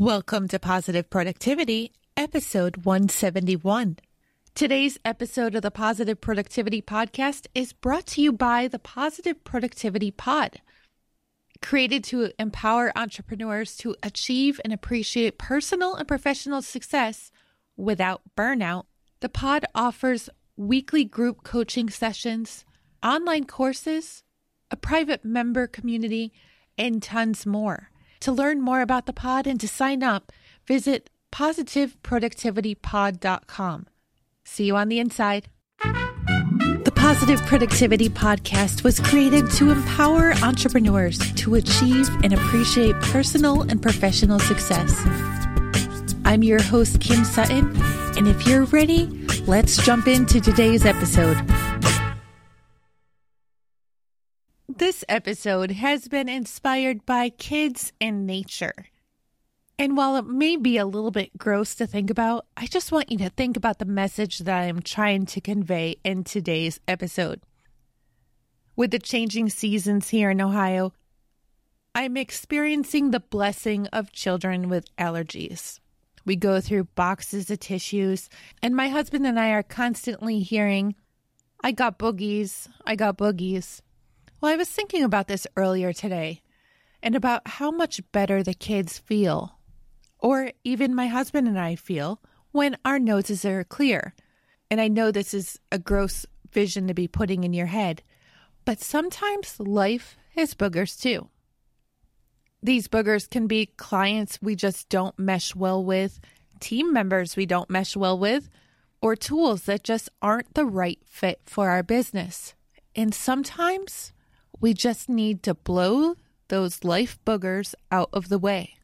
Welcome to Positive Productivity, episode 171. Today's episode of the Positive Productivity Podcast is brought to you by the Positive Productivity Pod. Created to empower entrepreneurs to achieve and appreciate personal and professional success without burnout, the pod offers weekly group coaching sessions, online courses, a private member community, and tons more. To learn more about the pod and to sign up, visit positiveproductivitypod.com. See you on the inside. The Positive Productivity Podcast was created to empower entrepreneurs to achieve and appreciate personal and professional success. I'm your host, Kim Sutton, and if you're ready, let's jump into today's episode. This episode has been inspired by kids and nature. And while it may be a little bit gross to think about, I just want you to think about the message that I'm trying to convey in today's episode. With the changing seasons here in Ohio, I'm experiencing the blessing of children with allergies. We go through boxes of tissues, and my husband and I are constantly hearing, I got boogies, I got boogies. Well, I was thinking about this earlier today and about how much better the kids feel, or even my husband and I feel, when our noses are clear. And I know this is a gross vision to be putting in your head, but sometimes life has boogers too. These boogers can be clients we just don't mesh well with, team members we don't mesh well with, or tools that just aren't the right fit for our business. And sometimes we just need to blow those life boogers out of the way.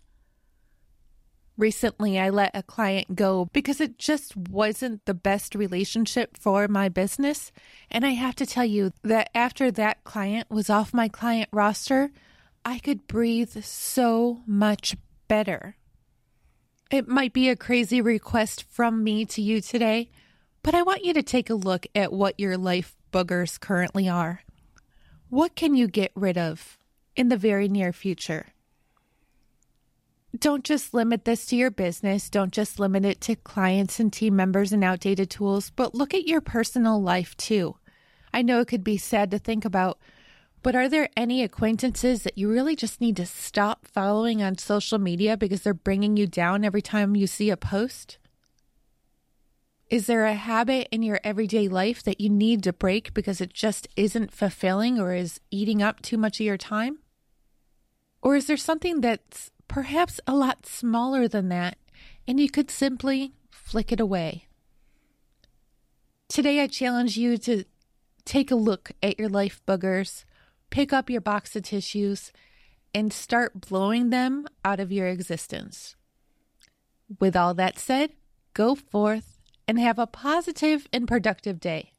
Recently, I let a client go because it just wasn't the best relationship for my business. And I have to tell you that after that client was off my client roster, I could breathe so much better. It might be a crazy request from me to you today, but I want you to take a look at what your life boogers currently are. What can you get rid of in the very near future? Don't just limit this to your business. Don't just limit it to clients and team members and outdated tools, but look at your personal life too. I know it could be sad to think about, but are there any acquaintances that you really just need to stop following on social media because they're bringing you down every time you see a post? Is there a habit in your everyday life that you need to break because it just isn't fulfilling or is eating up too much of your time? Or is there something that's perhaps a lot smaller than that and you could simply flick it away? Today, I challenge you to take a look at your life boogers, pick up your box of tissues, and start blowing them out of your existence. With all that said, go forth and have a positive and productive day.